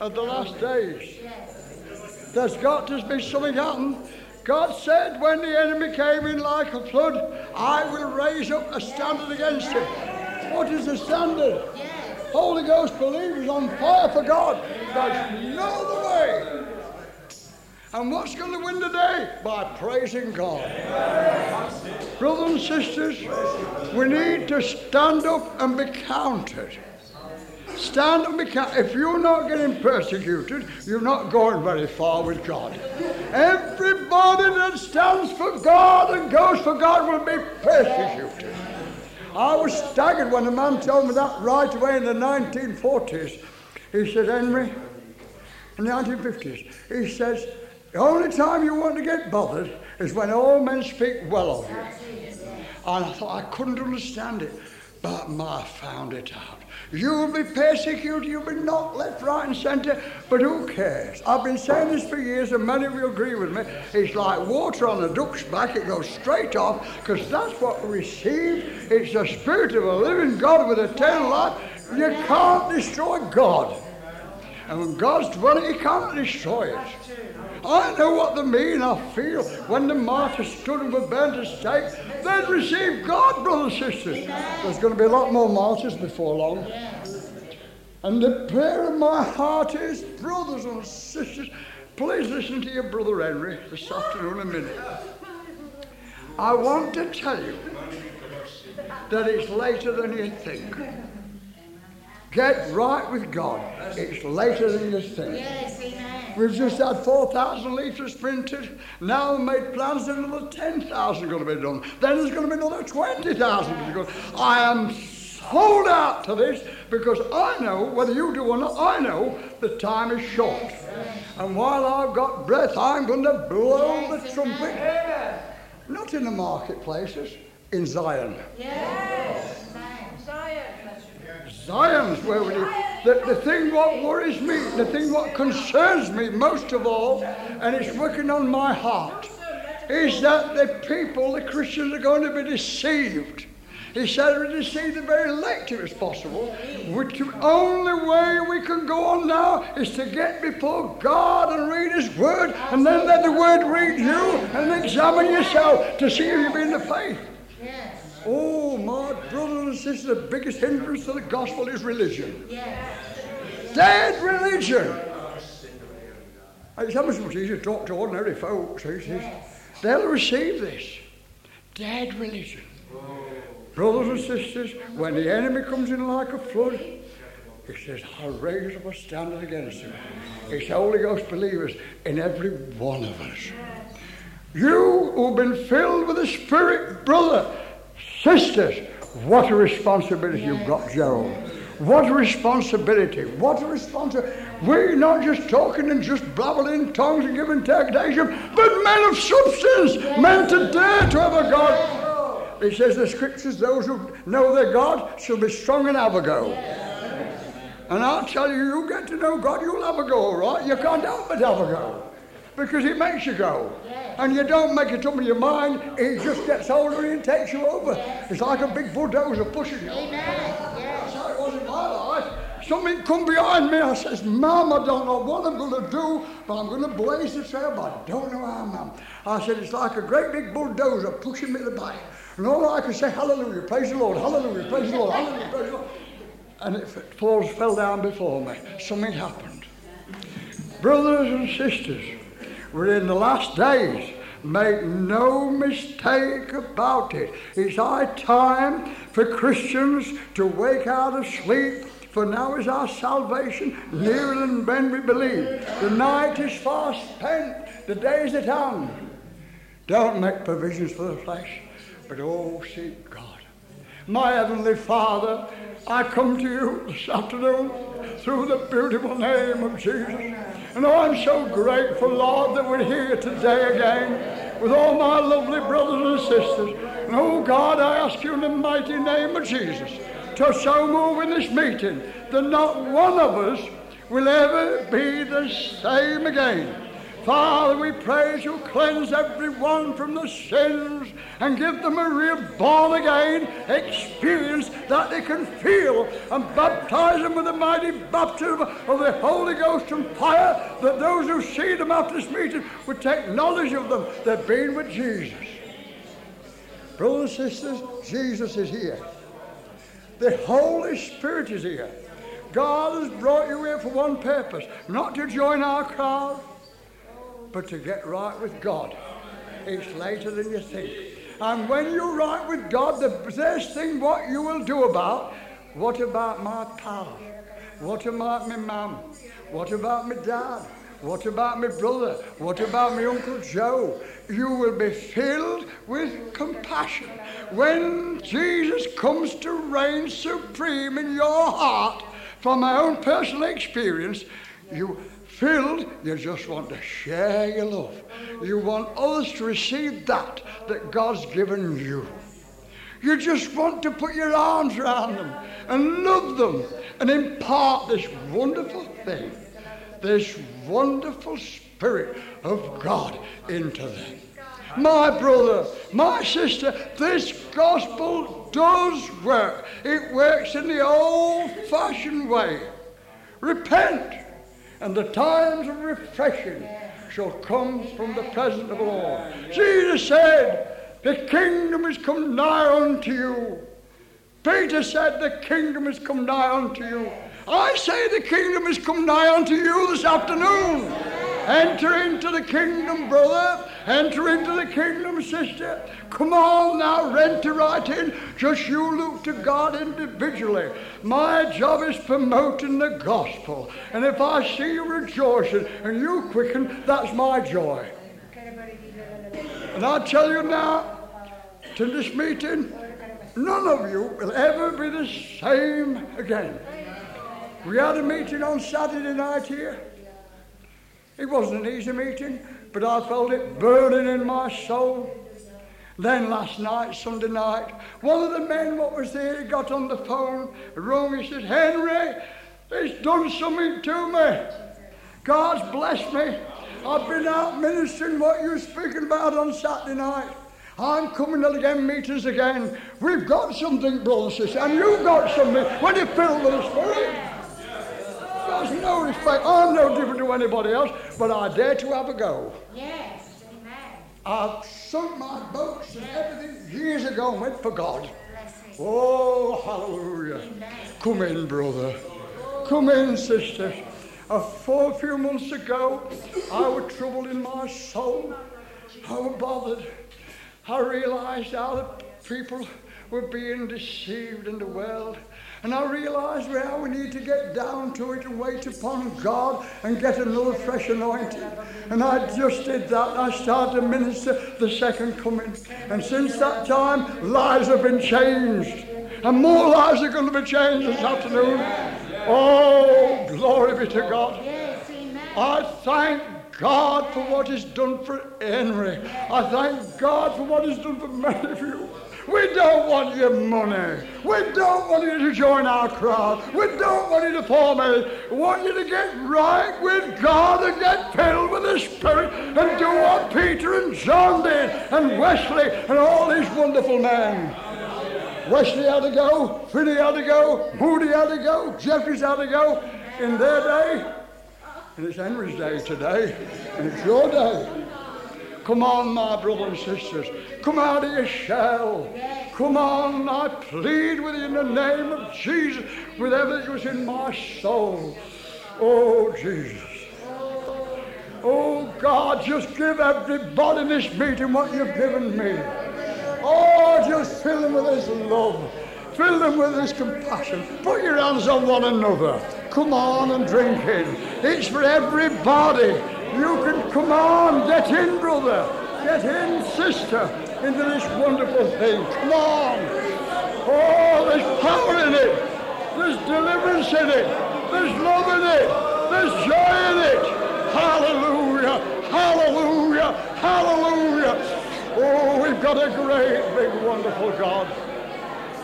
of the last days. There's got to be something happen. God said when the enemy came in like a flood, I will raise up a standard against him. What is the standard? Holy Ghost believers on fire for God. There's no other way. And what's going to win the day? By praising God. Brothers and sisters, we need to stand up and be counted. Stand and be. If you're not getting persecuted, you're not going very far with God. Everybody that stands for God and goes for God will be persecuted. I was staggered when a man told me that right away in the 1940s. He said, Henry, in the 1950s, he says, the only time you want to get bothered is when all men speak well of you. And I thought I couldn't understand it, but I found it out. You will be persecuted, you'll be knocked left, right, and centre, but who cares? I've been saying this for years, and many of you agree with me. It's like water on a duck's back, it goes straight off, because that's what we receive. It's the Spirit of a living God with eternal life. You can't destroy God. And when God's dwelling, He can't destroy it. I know what they mean. I feel when the martyrs stood and were burned at stake, they'd receive God, brothers and sisters. There's going to be a lot more martyrs before long. And the prayer of my heart is, brothers and sisters, please listen to your brother Henry this afternoon a minute. I want to tell you that it's later than you think. Get right with God. It's later than you think. Yes, amen. We've just had 4,000 litres printed. Now we've made plans that another 10,000 going to be done. Then there's going to be another 20,000 to be done. I am sold out to this because I know, whether you do or not, I know the time is short. And while I've got breath, I'm going to blow the trumpet. Not in the marketplaces, in Zion. Yes. Zion. Zion's where we the, the thing what worries me, the thing what concerns me most of all, and it's working on my heart, is that the people, the Christians, are going to be deceived. He said to deceive the very elect if it's possible. Which the only way we can go on now is to get before God and read His Word, and then let the Word read you and examine yourself to see if you've been the faith. Yes. Oh, my brothers and sisters, the biggest hindrance to the gospel is religion. Yes. Dead religion. It's so much easier to talk to ordinary folks. They'll receive this. Dead religion. Brothers and sisters, when the enemy comes in like a flood, he says, I'll raise up a standard against him. It's Holy Ghost believers in every one of us. You who've been filled with the Spirit, brother, sisters, what a responsibility you've got, Gerald. What a responsibility. What a responsibility. We're not just talking and just blabbling in tongues and giving interpretation, but men of substance, men to dare to have a God. It says the scriptures, those who know their God shall be strong and have a go. And I'll tell you, you get to know God, you'll have a go, all right? You can't help but have a go. Because it makes you go. And you don't make it up in your mind, it just gets you and takes you over. It's like a big bulldozer pushing you. Amen. Yes. That's how it was in my life. Something come behind me. I says, Mom, I don't know what I'm going to do, but I'm going to blaze the trail, but I don't know how, Mom. I said, it's like a great big bulldozer pushing me to the back. And all I could say, hallelujah, praise the Lord, hallelujah, praise the Lord, hallelujah, praise the Lord. And it falls, fell down before me. Something happened. Brothers and sisters, we're in the last days. Make no mistake about it. It's high time for Christians to wake out of sleep, for now is our salvation nearer than when we believe. The night is far spent, the day is at hand. Don't make provisions for the flesh, but oh, seek God. My Heavenly Father, I come to you this afternoon through the beautiful name of Jesus. And oh, I'm so grateful, Lord, that we're here today again with all my lovely brothers and sisters. And oh, God, I ask you in the mighty name of Jesus to so move in this meeting that not one of us will ever be the same again. Father, we praise you, cleanse everyone from the sins and give them a reborn again experience that they can feel and baptize them with the mighty baptism of the Holy Ghost and fire, that those who see them after this meeting would take knowledge of them. They've been with Jesus. Brothers and sisters, Jesus is here. The Holy Spirit is here. God has brought you here for one purpose, not to join our crowd, but to get right with God. It's later than you think. And when you're right with God, the first thing what you will do about, what about my pal? What about my mum? What about my dad? What about my brother? What about my Uncle Joe? You will be filled with compassion. When Jesus comes to reign supreme in your heart, from my own personal experience, you filled, you just want to share your love. You want others to receive that that God's given you. You just want to put your arms around them and love them and impart this wonderful thing, this wonderful Spirit of God into them. My brother, my sister, this gospel does work. It works in the old fashioned way. Repent and the times of refreshing shall come from the presence of the Lord. Jesus said, The kingdom is come nigh unto you. Peter said, The kingdom is come nigh unto you. I say, The kingdom is come nigh unto you this afternoon. Enter into the kingdom, brother. Enter into the kingdom, sister. Come on now, enter right in. Just you look to God individually. My job is promoting the gospel. And if I see you rejoicing and you quicken, that's my joy. And I tell you now, to this meeting, none of you will ever be the same again. We had a meeting on Saturday night here. It wasn't an easy meeting, but I felt it burning in my soul. Then last night, Sunday night, one of the men what was there, he got on the phone, rung, he said, Henry, it's done something to me. God's blessed me. I've been out ministering what you were speaking about on Saturday night. I'm coming to again, meetings again. We've got something, brothers and you've got something when you're filled with the Spirit. There's no respect. I'm no different to anybody else, but I dare to have a go. Yes. Amen. I've sunk my boats and everything years ago and went for God. Oh, hallelujah. Come in, brother. Come in, sister. A full few months ago, I was troubled in my soul. I was bothered. I realized how the people were being deceived in the world. And I realized how we need to get down to it and wait upon God and get another fresh anointing. And I just did that. I started to minister the second coming. And since that time, lives have been changed. And more lives are going to be changed this afternoon. Oh, glory be to God. I thank God for what He's done for Henry. I thank God for what He's done for many of you. We don't want your money. We don't want you to join our crowd. We don't want you to form a. We want you to get right with God and get filled with the Spirit and do what Peter and John did and Wesley and all these wonderful men. Wesley had to go, Finney had to go, Moody had to go, Jeffreys had to go in their day. And it's Henry's day today, and it's your day. Come on, my brothers and sisters. Come out of your shell. Come on, I plead with you in the name of Jesus, with everything that's in my soul. Oh, Jesus. Oh, God, just give everybody in this meeting what you've given me. Oh, just fill them with this love. Fill them with this compassion. Put your hands on one another. Come on and drink in. It's for everybody. You can come on, get in, brother. Get in, sister, into this wonderful thing. Come on. Oh, there's power in it. There's deliverance in it. There's love in it. There's joy in it. Hallelujah. Hallelujah. Hallelujah. Oh, we've got a great, big, wonderful God.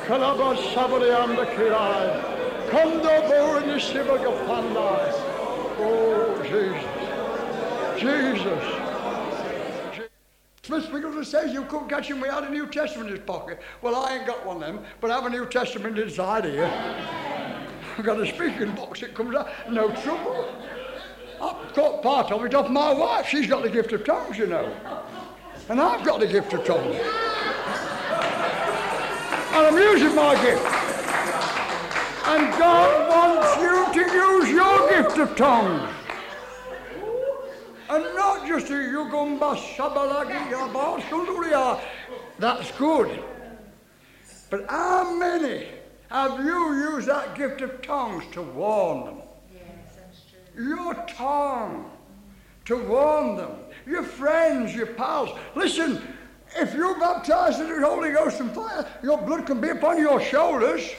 Kalaba sabari anda kirai. In the sibagapanda. Oh, Jesus. Jesus. Smith Wigglesworth says you couldn't catch him without a New Testament in his pocket. Well, I ain't got one of them, but I have a New Testament inside here. I've got a speaking box, it comes out, no trouble. I've got part of it off my wife. She's got the gift of tongues, you know. And I've got the gift of tongues. And I'm using my gift. And God wants you to use your gift of tongues. And not just a yugumba sabalagi yabasulia. That's good. But how many have you used that gift of tongues to warn them? Your tongue to warn them. Your friends, your pals. Listen, if you're baptized in the Holy Ghost and fire, your blood can be upon your shoulders.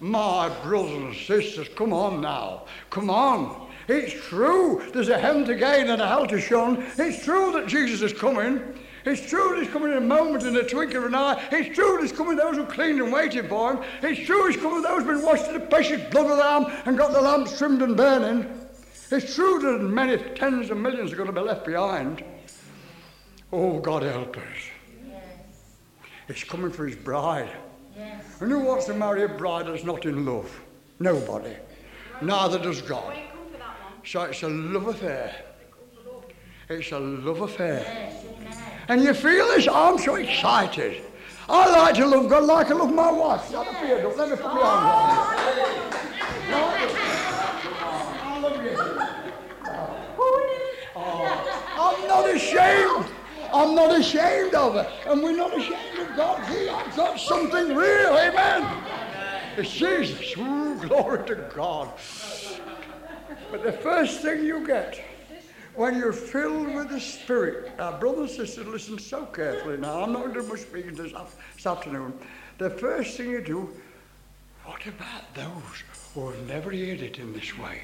My brothers and sisters, come on now. Come on. It's true there's a heaven to gain and a hell to shun. It's true that Jesus is coming. It's true that he's coming in a moment, in a twinkling of an eye. It's true that he's coming those who cleaned and waited for him. It's true he's coming those who've been washed in the precious blood of the Lamb and got the lamps trimmed and burning. It's true that many tens of millions are going to be left behind. Oh, God help us. Yes, He's coming for his bride. yes. And who wants to marry a bride that's not in love? Nobody. Neither does God. So it's a love affair. It's a love affair. And you feel this? I'm so excited. I like to love God like I love my wife. Here, don't let me put my arms on. I love you. Oh. oh. I'm not ashamed. I'm not ashamed of it. And we're not ashamed of God. See, I've got something real. Amen. It's Jesus. Ooh, glory to God. But the first thing you get when you're filled with the Spirit, now, brothers and sisters, listen so carefully now. I'm not going to do much speaking this, this afternoon. The first thing you do, what about those who have never heard it in this way?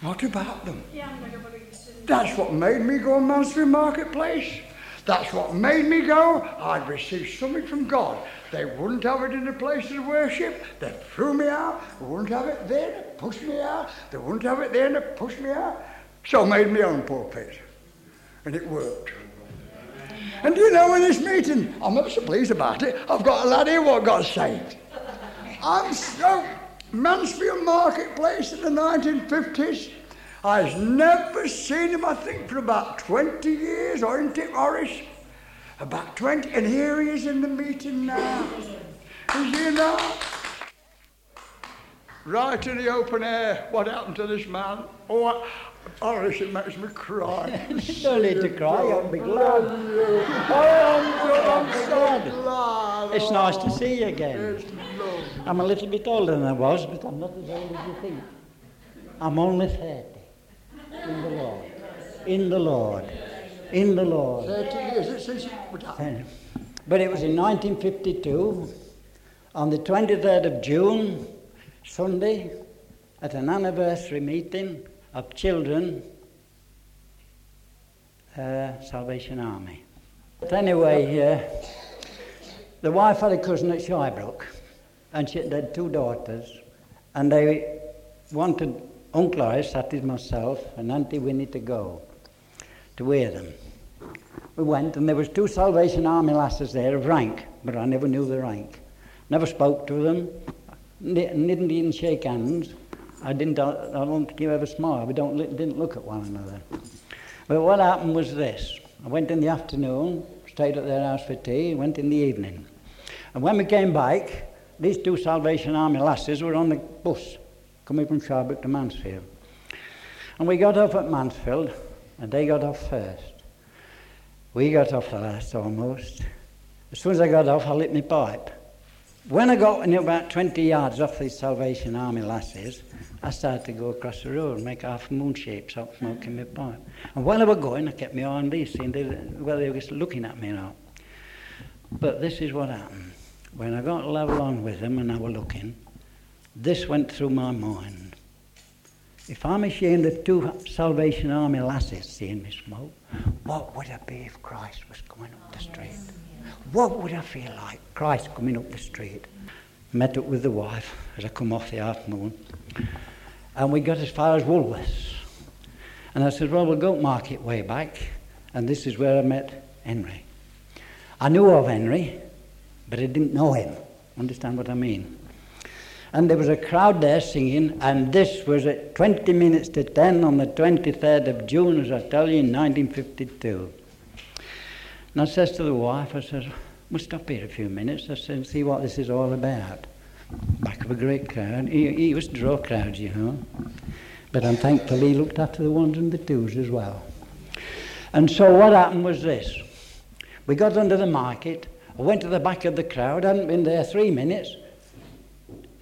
What about them? That's what made me go on Mansfield Marketplace. That's what made me go. I'd received something from God. They wouldn't have it in the places of worship. They threw me out. They wouldn't have it there. They pushed me out. They wouldn't have it there. They pushed me out. So I made my own pulpit. And it worked. And you know, in this meeting, I'm ever so pleased about it. I've got a lad here what got saved. I'm so Mansfield Marketplace in the 1950s. I've never seen him, I think, for about 20 years, or isn't it, Morris? About 20, and here he is in the meeting now. Is he now? Right in the open air. What happened to this man? Oh, I, Morris, it makes me cry. Don't need to cry, I'll be glad. I'm so oh, glad. Oh. It's nice to see you again. I'm a little bit older than I was, but I'm not as old as you think. I'm only 30. In the Lord. In the Lord. In the Lord. 30 years since you down. But it was in 1952, on the 23rd of June, Sunday, at an anniversary meeting of children, uh, Salvation Army. But anyway, uh, the wife had a cousin at Shirebrook, and she had two daughters, and they wanted Uncle Horace, that is myself, and Auntie Winnie to go to wear them. We went, and there was two Salvation Army lasses there of rank, but I never knew the rank. Never spoke to them, didn't even shake hands. I didn't. I don't think you ever smiled. We don't didn't look at one another. But what happened was this: I went in the afternoon, stayed at their house for tea, went in the evening, and when we came back, these two Salvation Army lasses were on the bus coming from Shirebrook to Mansfield, and we got off at Mansfield, and they got off first. We got off the last almost. As soon as I got off, I lit my pipe. When I got in about 20 yards off these Salvation Army lasses, I started to go across the road and make half moon shape, so smoking my pipe. And while I was going, I kept my eye on these, seeing they, whether they were just looking at me now. But this is what happened. When I got level on with them and I was looking, this went through my mind. If I'm ashamed of two Salvation Army lasses seeing me smoke, what would I be if Christ was coming up the street? What would I feel like, Christ coming up the street? Met up with the wife as I come off the moon, and we got as far as Woolworths. And I said, Well, we'll go market way back. And this is where I met Henry. I knew of Henry, but I didn't know him. Understand what I mean? And there was a crowd there singing, and this was at 20 minutes to 10 on the 23rd of June, as I tell you, in 1952. And I says to the wife, I says, we'll stop here a few minutes, I said, and see what this is all about. Back of a great crowd. He, he was draw crowds, you know. But I'm thankful he looked after the ones and the twos as well. And so what happened was this. We got under the market. I went to the back of the crowd. Hadn't been there three minutes.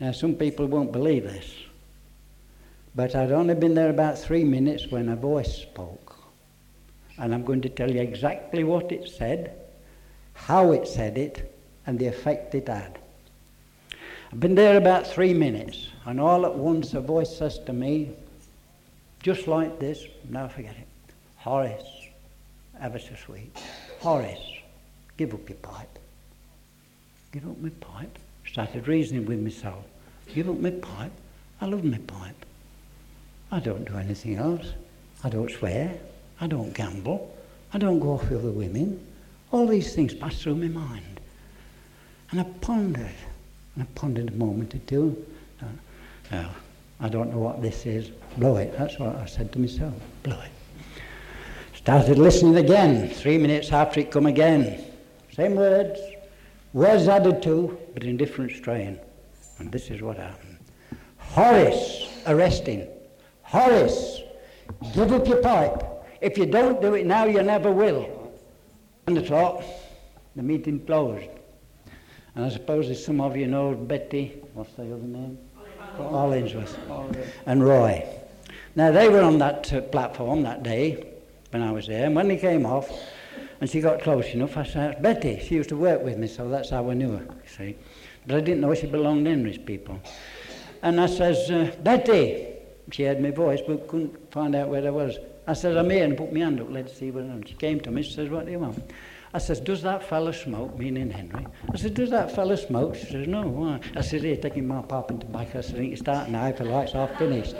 Now, some people won't believe this. But I'd only been there about three minutes when a voice spoke. And I'm going to tell you exactly what it said, how it said it, and the effect it had. I've been there about three minutes, and all at once a voice says to me, just like this, never forget it, Horace, ever so sweet, Horace, give up your pipe. Give up my pipe. Started reasoning with myself. Give up my pipe. I love my pipe. I don't do anything else. I don't swear. I don't gamble. I don't go off with other women. All these things pass through my mind. And I pondered. And I pondered a moment or two. Well, I don't know what this is. Blow it. That's what I said to myself. Blow it. Started listening again. Three minutes after it come again. Same words. Words added to, but in different strain. And this is what happened. Horace, arresting. Horace, give up your pipe. If you don't do it now, you never will. And the o'clock, the meeting closed. And I suppose as some of you know Betty, what's the other name? Hollingsworth. And Roy. Now they were on that uh, platform that day when I was there, and when they came off, and she got close enough, I said, Betty. She used to work with me, so that's how I knew her, you see. But I didn't know she belonged to Henry's people. And I says, uh, Betty. She heard my voice, but couldn't find out where I was. I says, I'm here, and put my hand up, let's see what I'm. She came to me, she says, what do you want? I says, does that fella smoke, meaning Henry? I said, does that fella smoke? She says, no, why? I said, here, taking my pipe and tobacco. I said, you start now, if the lights are finished.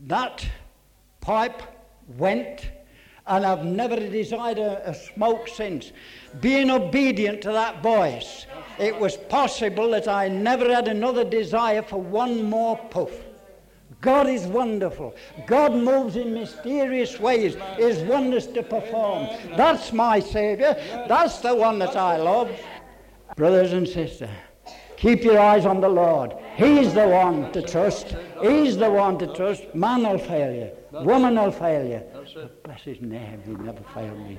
that pipe went, and I've never desired a, a smoke since. Being obedient to that voice, it was possible that I never had another desire for one more puff. God is wonderful. God moves in mysterious ways, His wonders to perform. That's my Savior. That's the one that I love. Brothers and sisters, keep your eyes on the Lord. He's the one to trust. He's the one to trust. Man will fail you. Woman will fail you. But bless his name, he never failed me.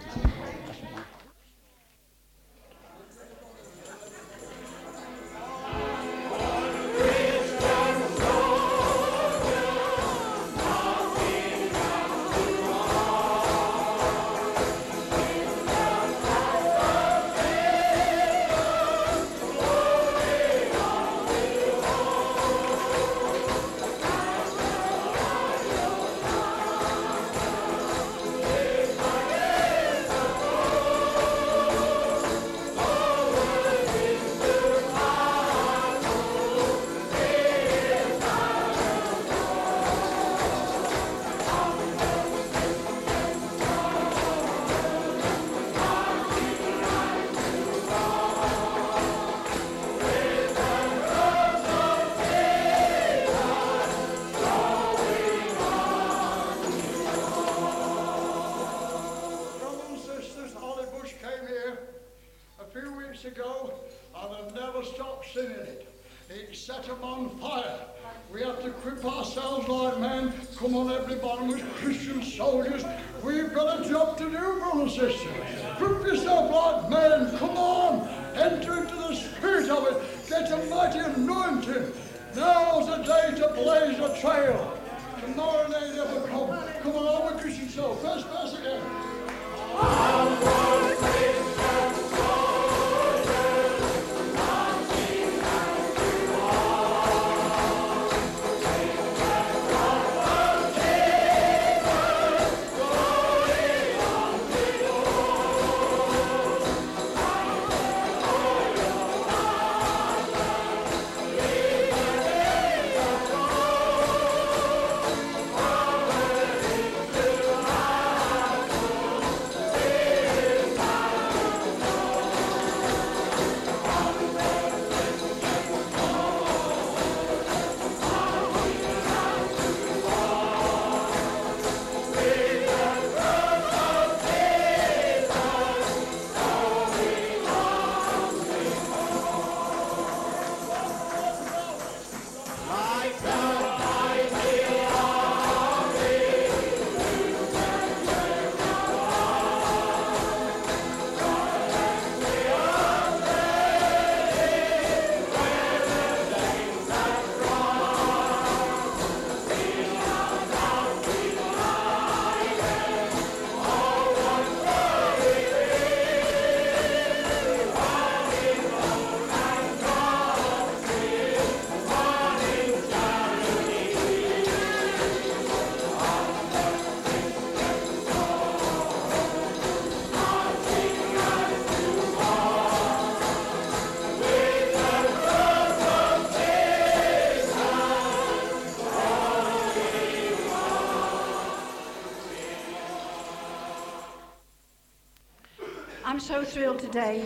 Thrilled today.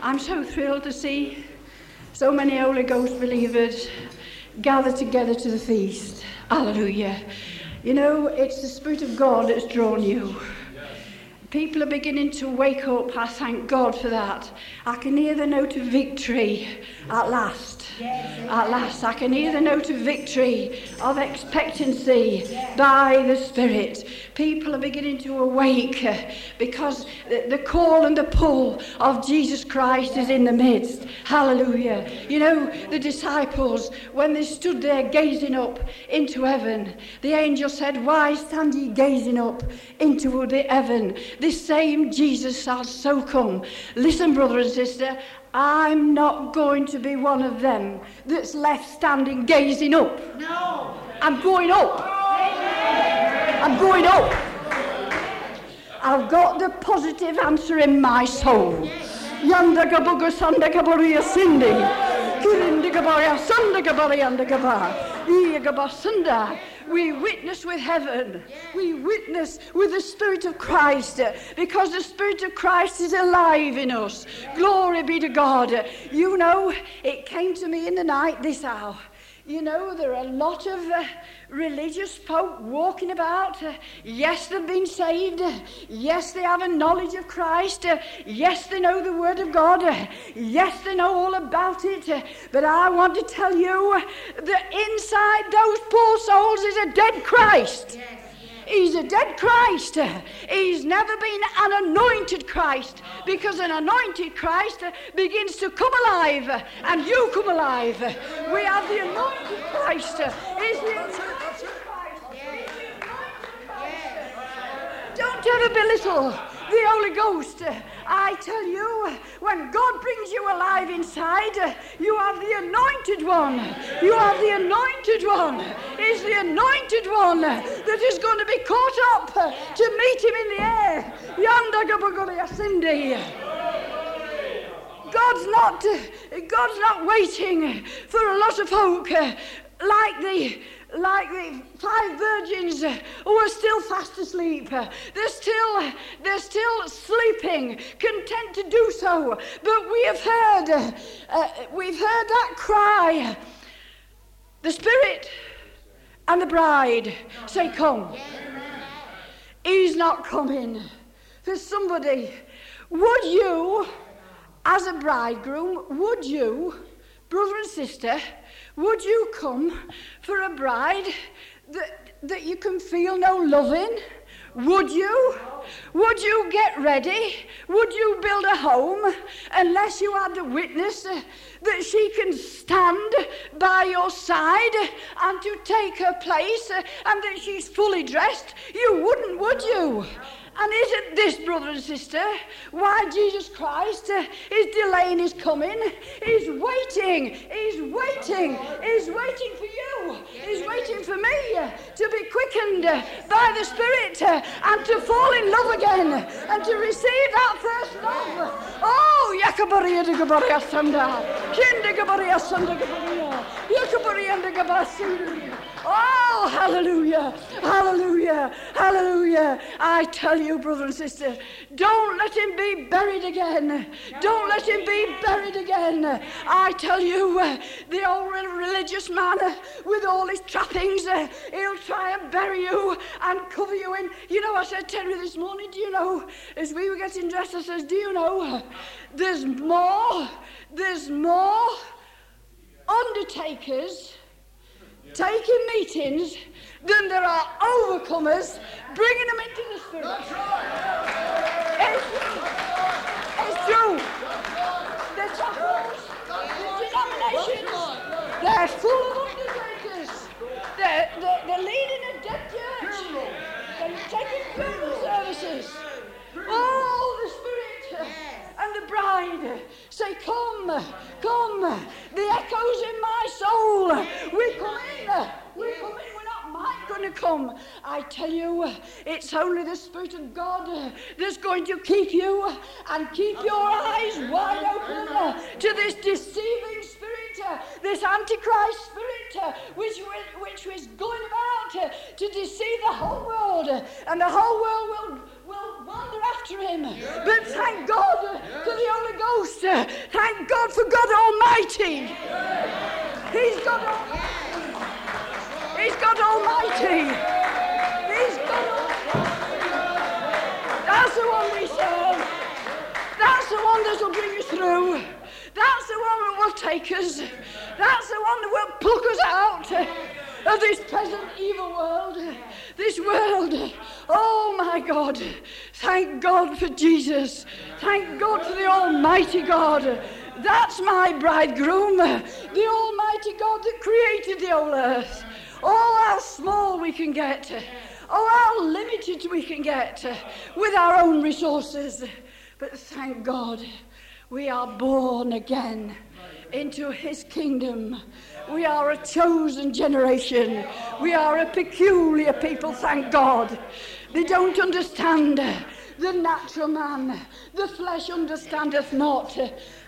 I'm so thrilled to see so many Holy Ghost believers gathered together to the feast. Hallelujah. You know, it's the Spirit of God that's drawn you. People are beginning to wake up. I thank God for that. I can hear the note of victory at last. At last, I can hear the note of victory, of expectancy by the Spirit. People are beginning to awake uh, because the, call and the pull of Jesus Christ is in the midst. Hallelujah. You know, the disciples, when they stood there gazing up into heaven, the angel said, Why stand ye gazing up into the heaven? This same Jesus shall so come. Listen, brother and sister, I'm not going to be one of them that's left standing gazing up. No. I'm going up. I'm going up. I've got the positive answer in my soul. Yanda gabuga sanda gabaria sindi. Kirinda gabaria sanda gabaria anda gaba. Iya gabasunda. We witness with heaven. We witness with the Spirit of Christ because the Spirit of Christ is alive in us. Glory be to God. You know, it came to me in the night this hour. You know, there are a lot of uh, religious folk walking about. Uh, yes, they've been saved. Uh, yes, they have a knowledge of Christ. Uh, yes, they know the Word of God. Uh, yes, they know all about it. Uh, but I want to tell you uh, that inside those poor souls is a dead Christ. He's a dead Christ. He's never been an anointed Christ because an anointed Christ begins to come alive and you come alive. We have the anointed Christ. He's the anointed Christ. He's the anointed Christ. Don't ever belittle the Holy Ghost. I tell you, when God brings you alive inside, you have the anointed one. You have the anointed one. He's the anointed one that is going to be caught up to meet him in the air. God's not, God's not waiting for a lot of folk like the like the five virgins who are still fast asleep. They're still, they're still sleeping, content to do so. But we have heard, uh, we've heard that cry. The Spirit and the bride say, "Come." He's not coming. For somebody, would you, as a bridegroom, would you, brother and sister, would you come for a bride that, that you can feel no love in? Would you? Would you get ready? Would you build a home unless you had the witness uh, that she can stand by your side and to take her place uh, and that she's fully dressed? You wouldn't, would you? And isn't this, brother and sister, why Jesus Christ uh, is delaying his coming? He's waiting, he's waiting, he's waiting for you, he's waiting for me to be quickened by the Spirit uh, and to fall in love again and to receive that first love. Oh, Gabaria Oh, hallelujah, hallelujah, hallelujah. I tell you, brother and sister, don't let him be buried again. Don't let him be buried again. I tell you, uh, the old religious man uh, with all his trappings, uh, he'll try and bury you and cover you in. You know, I said to Henry this morning, do you know, as we were getting dressed, I says, do you know, there's more, there's more undertakers taking meetings than there are overcomers bringing them into the spirit. That's right. It's true. It's true. The chapels, the denominations, they're full of undertakers. They're, they're, they're leading a dead church. They're taking funeral services. Oh, the Spirit and the bride say, Come, come. The echoes in my soul. We come in. We come in. We're not might going to come. I tell you, it's only the Spirit of God that's going to keep you and keep your eyes wide open to this deceiving spirit, this antichrist spirit, which, which is going about to deceive the whole world. And the whole world will, will wander after him. But thank God for the Holy Ghost. Thank God for God Almighty. He's God Almighty. He's God Almighty. He's God Almighty. That's the one we serve. That's the one that will bring us through. That's the one that will take us. That's the one that will pluck us out of this present evil world. This world. Oh my God. Thank God for Jesus. Thank God for the Almighty God. That's my bridegroom, the Almighty God that created the whole earth. Oh, how small we can get. Oh, how limited we can get with our own resources. But thank God we are born again into his kingdom. We are a chosen generation. We are a peculiar people, thank God. They don't understand the natural man. The flesh understandeth not.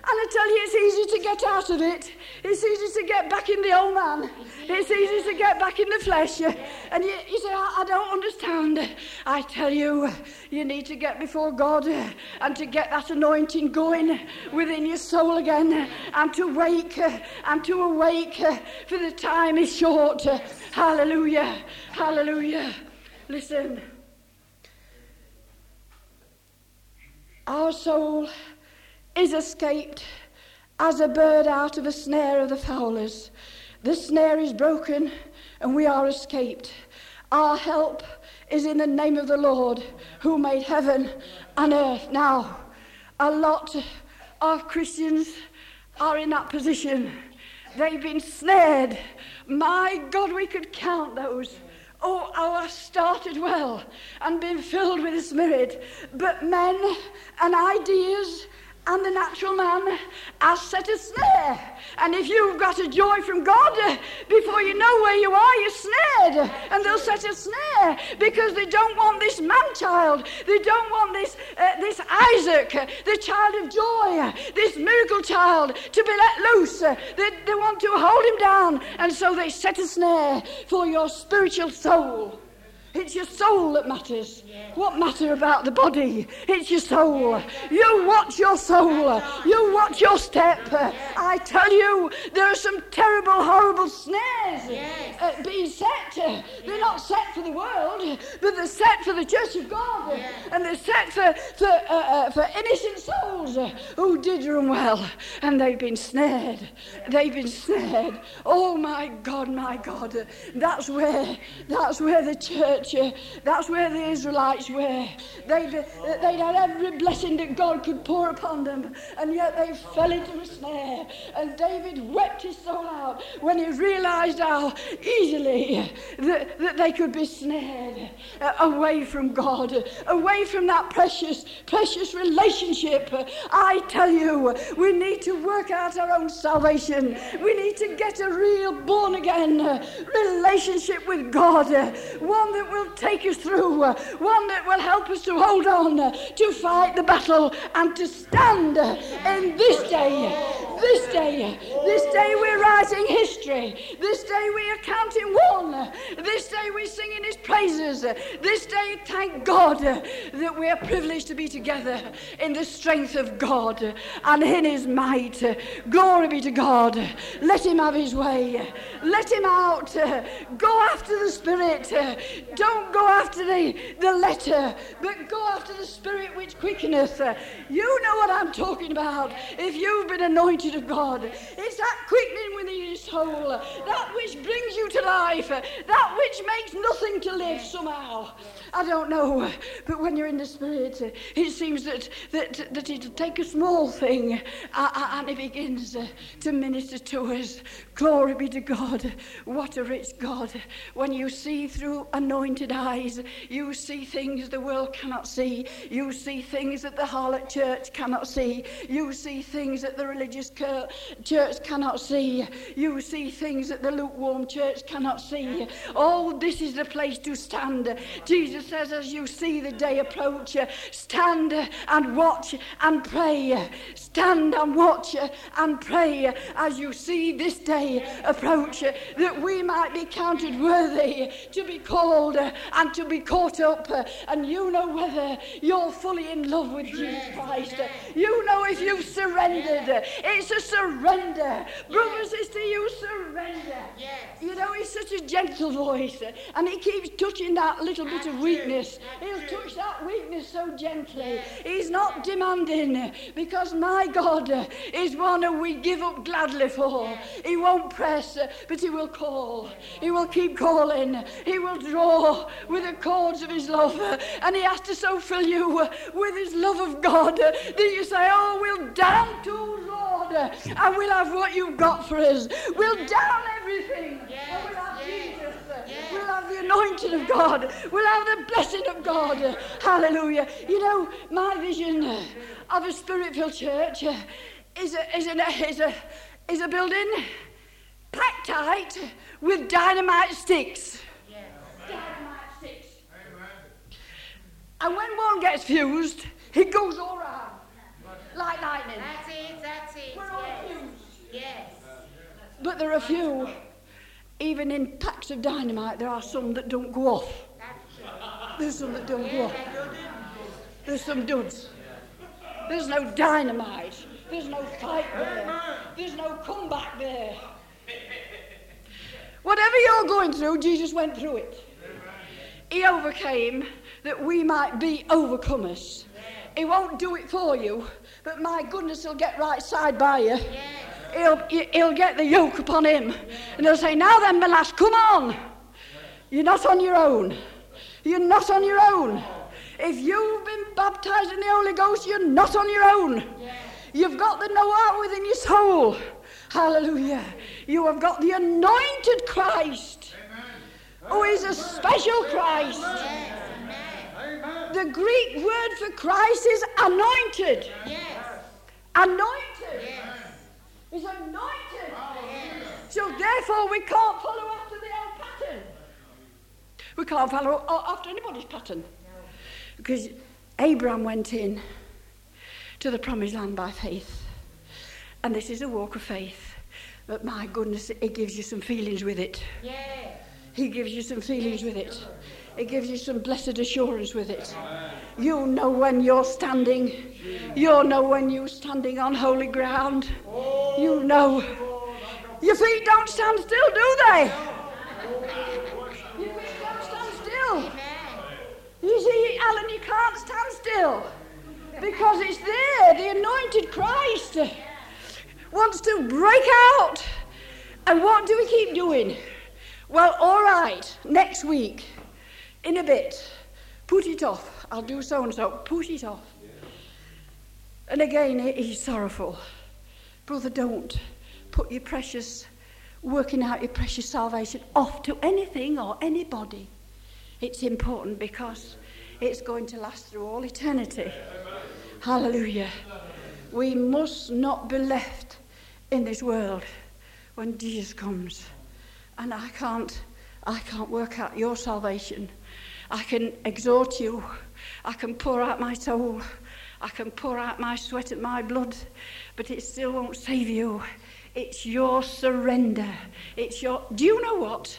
And I tell you, it's easy to get out of it. It's easy to get back in the old man. It's easy to get back in the flesh. And you, you say, I, I don't understand. I tell you, you need to get before God and to get that anointing going within your soul again and to wake and to awake for the time is short. Hallelujah. Hallelujah. Listen. Our soul is escaped as a bird out of a snare of the fowlers. The snare is broken and we are escaped. Our help is in the name of the Lord who made heaven and earth. Now, a lot of Christians are in that position. They've been snared. My God, we could count those. Oh, I started well and been filled with the Spirit, but men and ideas and the natural man has set a snare. And if you've got a joy from God, uh, before you know where you are, you're snared. And they'll set a snare because they don't want this man child. They don't want this, uh, this Isaac, uh, the child of joy, uh, this miracle child, to be let loose. They, they want to hold him down. And so they set a snare for your spiritual soul. It's your soul that matters. What matter about the body? It's your soul. You watch your soul. You watch your step. I tell you, there are some terrible, horrible snares uh, being set. They're not set for the world, but they're set for the church of God. And they're set for, for, uh, uh, for innocent souls who did run well. And they've been snared. They've been snared. Oh my God, my God. That's where, that's where the church that's where the Israelites were. They'd, they'd had every blessing that God could pour upon them, and yet they fell into a snare. And David wept his soul out when he realized how easily that, that they could be snared uh, away from God, away from that precious, precious relationship. I tell you, we need to work out our own salvation. We need to get a real born again relationship with God, one that will take us through, uh, one that will help us to hold on, uh, to fight the battle, and to stand uh, in this day. This day, this day we're writing history. This day we are counting one. This day we're singing his praises. This day, thank God that we are privileged to be together in the strength of God and in his might. Glory be to God. Let him have his way. Let him out. Go after the Spirit. Don't go after the, the letter, but go after the Spirit which quickeneth. You know what I'm talking about. If you've been anointed of God, it's that quickening within your soul, that which brings you to life, that which makes nothing to live somehow. I don't know, but when you're in the Spirit, it seems that, that, that it'll take a small thing uh, uh, and it begins uh, to minister to us. Glory be to God. What a rich God. When you see through anointed eyes, you see things the world cannot see. You see things that the harlot church cannot see. You see things that the religious Uh, church cannot see. You see things that the lukewarm church cannot see. Oh, this is the place to stand. Jesus says, as you see the day approach, uh, stand and watch and pray. Stand and watch and pray as you see this day approach, that we might be counted worthy to be called and to be caught up. and you know whether you're fully in love with Jesus Christ. You know if you've surrendered. It's a surrender. Brother, sister, you surrender. You know, he's such a gentle voice, and he keeps touching that little bit of weakness. He'll touch that weakness so gently. He's not demanding, because my God uh, is one who we give up gladly for. He won't press, uh, but he will call. He will keep calling. He will draw with the cords of his love, uh, and he has to so fill you with his love of God that you say, Oh, we'll down to Lord, and we'll have what you've got for us. We'll down everything, and we'll have We'll have the anointing of God. We'll have the blessing of God. Hallelujah. You know, my vision of a spirit-filled church uh, is a, is, a, is, a, is a building packed tight with dynamite sticks. Dynamite sticks. And when one gets fused, it goes all round like lightning. That's it, that's it. We're all Yes. fused. Yes. But there are a few, even in packs of dynamite, there are some that don't go off. There's some that don't go off. There's some duds. There's no dynamite. There's no fight there. There's no comeback there. Whatever you're going through, Jesus went through it. He overcame that we might be overcomers. He won't do it for you, but my goodness, he'll get right side by you. He'll, he'll get the yoke upon him. And he'll say, Now then, my lass, come on. You're not on your own. You're not on your own. If you've been baptized in the Holy Ghost, you're not on your own. You've got the know within your soul. Hallelujah. You have got the anointed Christ, who is a special Christ. The Greek word for Christ is anointed. Yes. Anointed. Is anointed. So therefore we can't follow after the old pattern. We can't follow after anybody's pattern. Because Abraham went in to the promised land by faith. And this is a walk of faith. But my goodness, it gives you some feelings with it. Yes. He gives you some feelings with it. It gives you some blessed assurance with it. You know when you're standing. You know when you're standing on holy ground. You know. Your feet don't stand still, do they? Your feet don't stand still. You see, Alan, you can't stand still. Because it's there. The anointed Christ wants to break out. And what do we keep doing? Well, all right, next week, in a bit, put it off. I'll do so and so. Put it off. And again, he's sorrowful. Brother, don't put your precious, working out your precious salvation off to anything or anybody. It's important because it's going to last through all eternity. Hallelujah. We must not be left in this world when Jesus comes. And I can't, I can't work out your salvation. I can exhort you. I can pour out my soul. I can pour out my sweat and my blood, but it still won't save you. It's your surrender. It's your. Do you know what?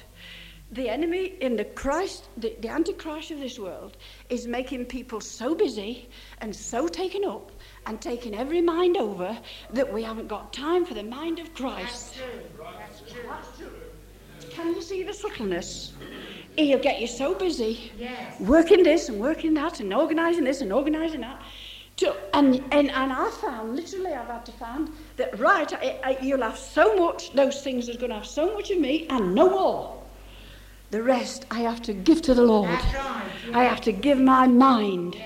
The enemy in the Christ, the, the Antichrist of this world, is making people so busy and so taken up and taking every mind over that we haven't got time for the mind of Christ. That's true. That's true. Can you see the subtleness? He'll get you so busy Yes. working this and working that and organising this and organising that. To, and, and, and I found, literally, I've had to find that, right, I, I, you'll have so much, those things are going to have so much of me and no more. The rest I have to give to the Lord. That's right. I have to give my mind.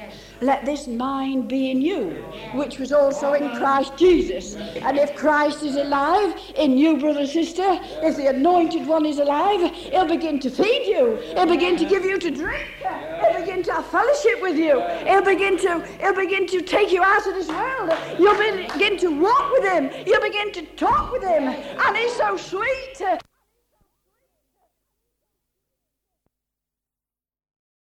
Let this mind be in you, which was also in Christ Jesus. And if Christ is alive in you, brother, sister, if the anointed one is alive, he'll begin to feed you. He'll begin to give you to drink. He'll begin to have fellowship with you. He'll begin to he'll begin to take you out of this world. You'll begin to walk with him. You'll begin to talk with him. And it's so sweet.